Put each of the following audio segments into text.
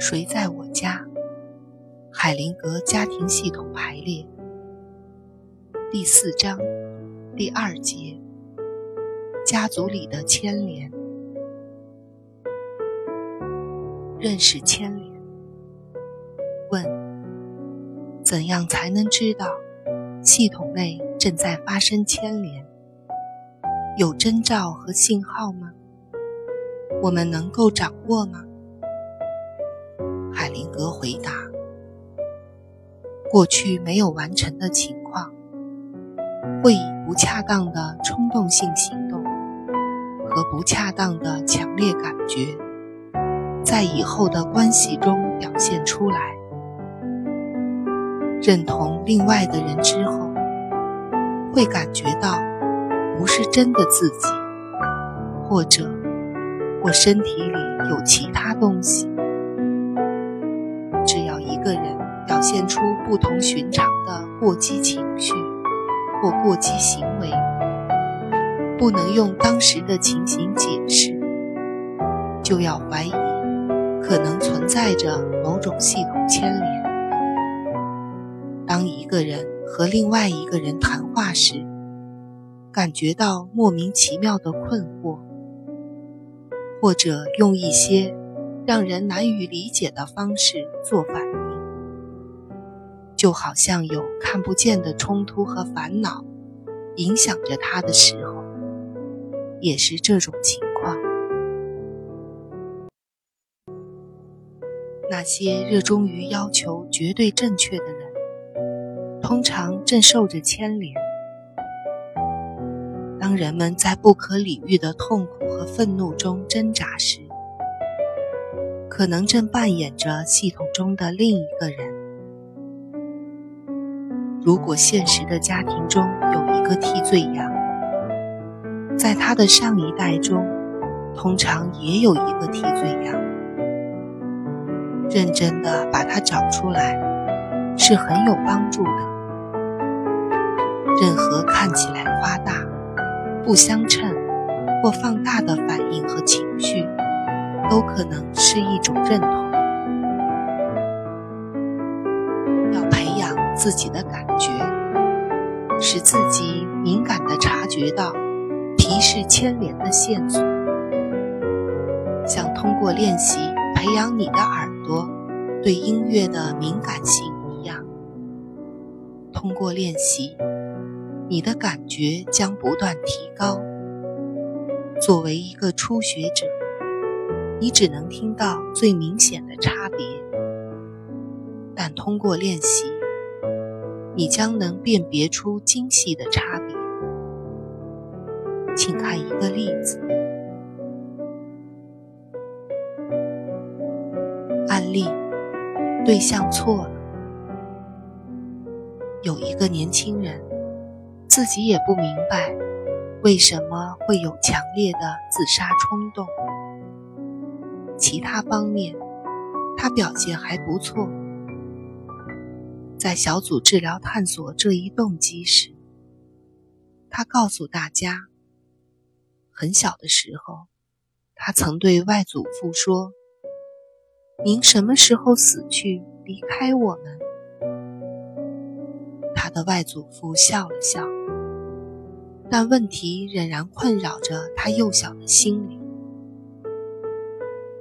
谁在我家？海灵格家庭系统排列第四章第二节：家族里的牵连。认识牵连。问：怎样才能知道系统内正在发生牵连？有征兆和信号吗？我们能够掌握吗？海灵格回答：过去没有完成的情况，会以不恰当的冲动性行动和不恰当的强烈感觉，在以后的关系中表现出来。认同另外的人之后，会感觉到不是真的自己，或者我身体里有其他东西。只要一个人表现出不同寻常的过激情绪或过激行为，不能用当时的情形解释，就要怀疑可能存在着某种系统牵连。当一个人和另外一个人谈话时，感觉到莫名其妙的困惑，或者用一些让人难以理解的方式做反应，就好像有看不见的冲突和烦恼影响着他的时候，也是这种情况。那些热衷于要求绝对正确的人。通常正受着牵连。当人们在不可理喻的痛苦和愤怒中挣扎时，可能正扮演着系统中的另一个人。如果现实的家庭中有一个替罪羊，在他的上一代中，通常也有一个替罪羊。认真的把它找出来，是很有帮助的。任何看起来夸大、不相称或放大的反应和情绪，都可能是一种认同。要培养自己的感觉，使自己敏感地察觉到提示牵连的线索，像通过练习培养你的耳朵对音乐的敏感性一样，通过练习。你的感觉将不断提高。作为一个初学者，你只能听到最明显的差别，但通过练习，你将能辨别出精细的差别。请看一个例子。案例：对象错了。有一个年轻人。自己也不明白，为什么会有强烈的自杀冲动。其他方面，他表现还不错。在小组治疗探索这一动机时，他告诉大家，很小的时候，他曾对外祖父说：“您什么时候死去，离开我们？”他的外祖父笑了笑，但问题仍然困扰着他幼小的心灵。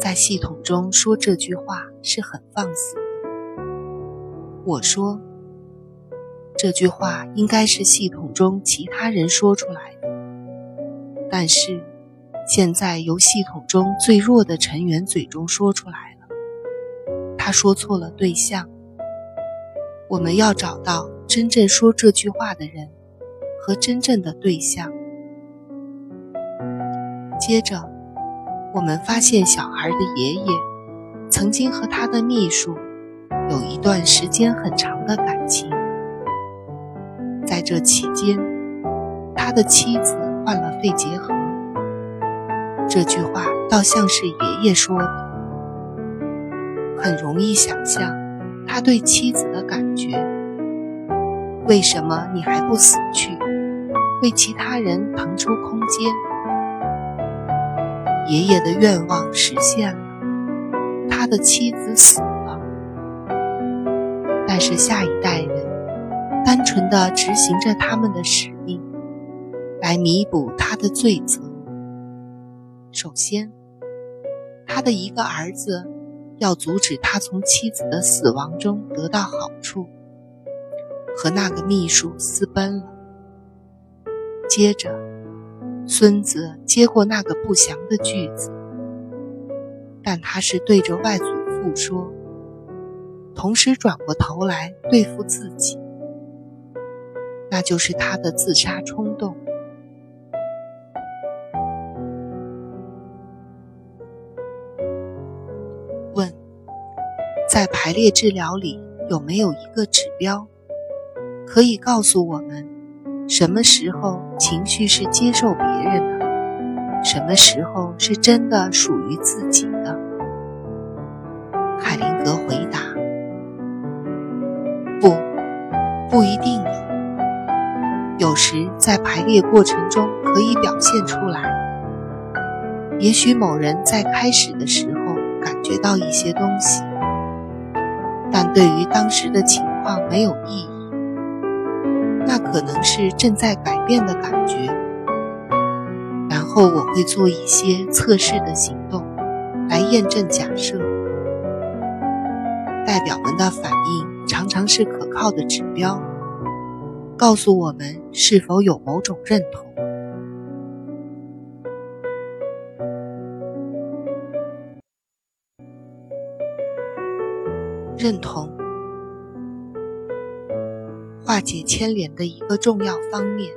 在系统中说这句话是很放肆的。我说，这句话应该是系统中其他人说出来的，但是现在由系统中最弱的成员嘴中说出来了。他说错了对象。我们要找到。真正说这句话的人和真正的对象。接着，我们发现小孩的爷爷曾经和他的秘书有一段时间很长的感情。在这期间，他的妻子患了肺结核。这句话倒像是爷爷说的，很容易想象他对妻子的感觉。为什么你还不死去，为其他人腾出空间？爷爷的愿望实现了，他的妻子死了，但是下一代人单纯的执行着他们的使命，来弥补他的罪责。首先，他的一个儿子要阻止他从妻子的死亡中得到好处，和那个秘书私奔了。接着，孙子接过那个不祥的句子。但他是对着外祖父说，同时转过头来对付自己，那就是他的自杀冲动。问：在排列治疗里有没有一个指标，可以告诉我们什么时候情绪是接受别人的？什么时候是真的属于自己的？海灵格回答：“不，不一定有。有时在排列过程中可以表现出来。也许某人在开始的时候感觉到一些东西，但对于当时的情况没有意义。那可能是正在改变的感觉。”然后我会做一些测试的行动，来验证假设。代表们的反应常常是可靠的指标，告诉我们是否有某种认同。认同，化解牵连的一个重要方面。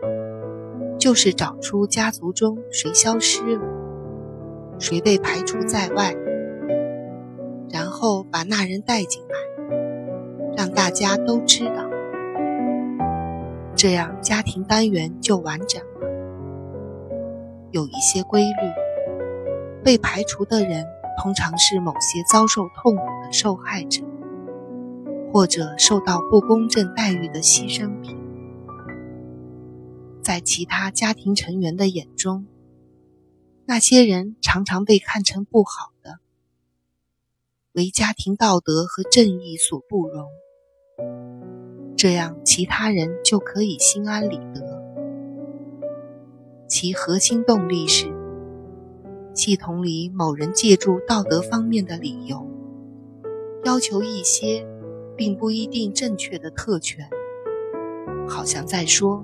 就是找出家族中谁消失了，谁被排除在外，然后把那人带进来，让大家都知道，这样家庭单元就完整了。有一些规律，被排除的人通常是某些遭受痛苦的受害者，或者受到不公正待遇的牺牲品。在其他家庭成员的眼中，那些人常常被看成不好的，为家庭道德和正义所不容。这样，其他人就可以心安理得。其核心动力是系统里某人借助道德方面的理由，要求一些并不一定正确的特权，好像在说。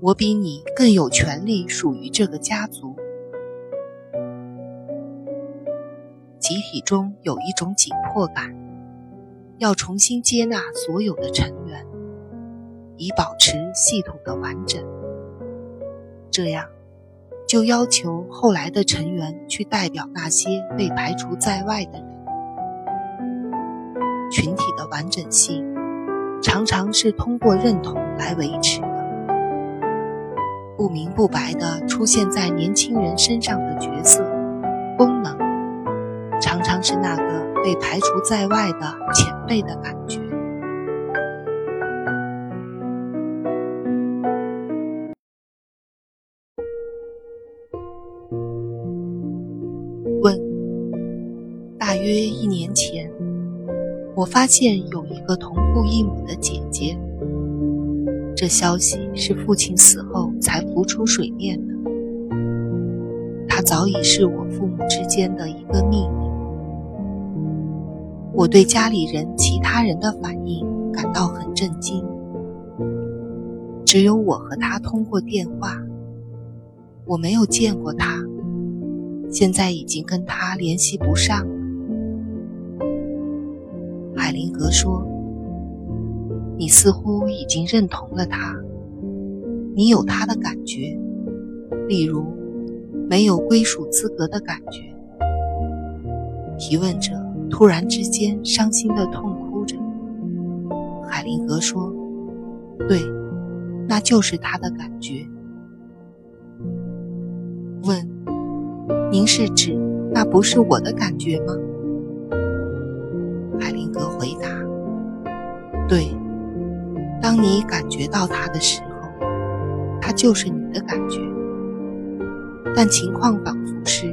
我比你更有权利属于这个家族。集体中有一种紧迫感，要重新接纳所有的成员，以保持系统的完整。这样，就要求后来的成员去代表那些被排除在外的人。群体的完整性，常常是通过认同来维持的。不明不白地出现在年轻人身上的角色、功能，常常是那个被排除在外的前辈的感觉。发现有一个同父异母的姐姐。这消息是父亲死后才浮出水面的，他早已是我父母之间的一个秘密。我对家里人其他人的反应感到很震惊。只有我和他通过电话，我没有见过他，现在已经跟他联系不上。海灵格说。你似乎已经认同了他，你有他的感觉，例如没有归属资格的感觉。提问者突然之间伤心的痛哭着。海灵格说：“对，那就是他的感觉。”问：“您是指那不是我的感觉吗？”对。”当你感觉到它的时候，它就是你的感觉。但情况仿佛是，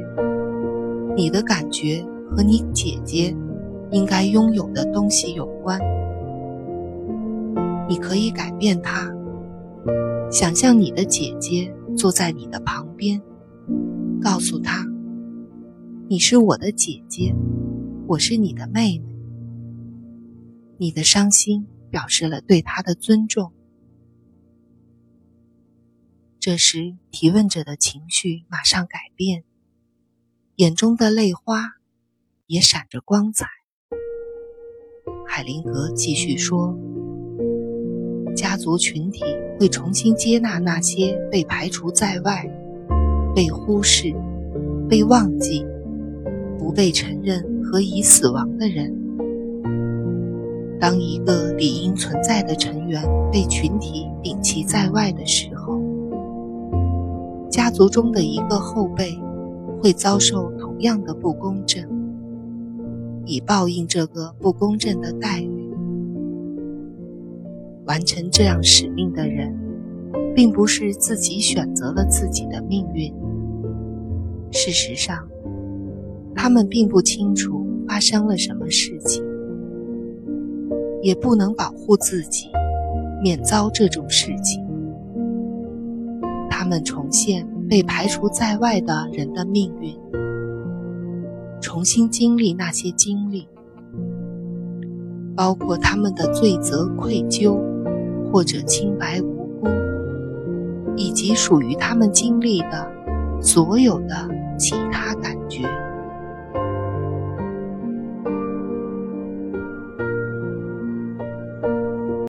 你的感觉和你姐姐应该拥有的东西有关。你可以改变它，想象你的姐姐坐在你的旁边，告诉她：“你是我的姐姐，我是你的妹妹。”你的伤心表示了对他的尊重。这时，提问者的情绪马上改变，眼中的泪花也闪着光彩。海灵格继续说：“家族群体会重新接纳那些被排除在外、被忽视、被忘记、不被承认和已死亡的人。当一个理应存在的成员被群体摒弃在外的时候。”家族中的一个后辈会遭受同样的不公正，以报应这个不公正的待遇。完成这样使命的人，并不是自己选择了自己的命运。事实上，他们并不清楚发生了什么事情，也不能保护自己免遭这种事情。他们重现被排除在外的人的命运，重新经历那些经历，包括他们的罪责、愧疚，或者清白无辜，以及属于他们经历的所有的其他感。